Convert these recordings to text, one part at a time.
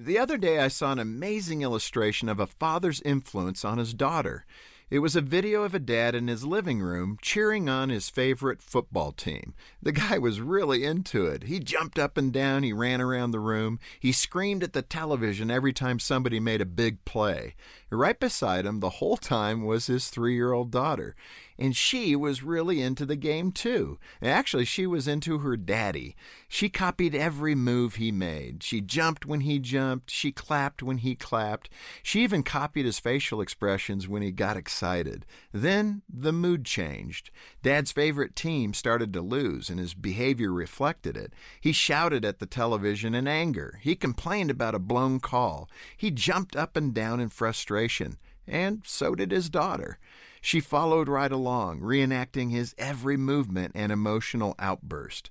The other day, I saw an amazing illustration of a father's influence on his daughter. It was a video of a dad in his living room cheering on his favorite football team. The guy was really into it. He jumped up and down, he ran around the room, he screamed at the television every time somebody made a big play. Right beside him, the whole time, was his three year old daughter. And she was really into the game too. Actually, she was into her daddy. She copied every move he made. She jumped when he jumped, she clapped when he clapped. She even copied his facial expressions when he got excited. Then the mood changed. Dad's favorite team started to lose, and his behavior reflected it. He shouted at the television in anger. He complained about a blown call. He jumped up and down in frustration and so did his daughter. She followed right along, reenacting his every movement and emotional outburst.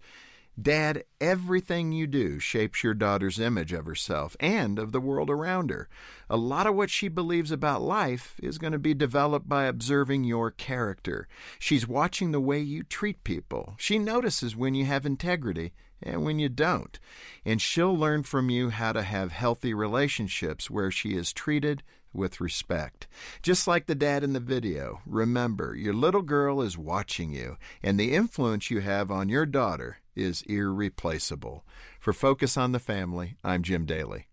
Dad, everything you do shapes your daughter's image of herself and of the world around her. A lot of what she believes about life is going to be developed by observing your character. She's watching the way you treat people. She notices when you have integrity and when you don't. And she'll learn from you how to have healthy relationships where she is treated with respect. Just like the dad in the video, remember your little girl is watching you, and the influence you have on your daughter is irreplaceable. For Focus on the Family, I'm Jim Daly.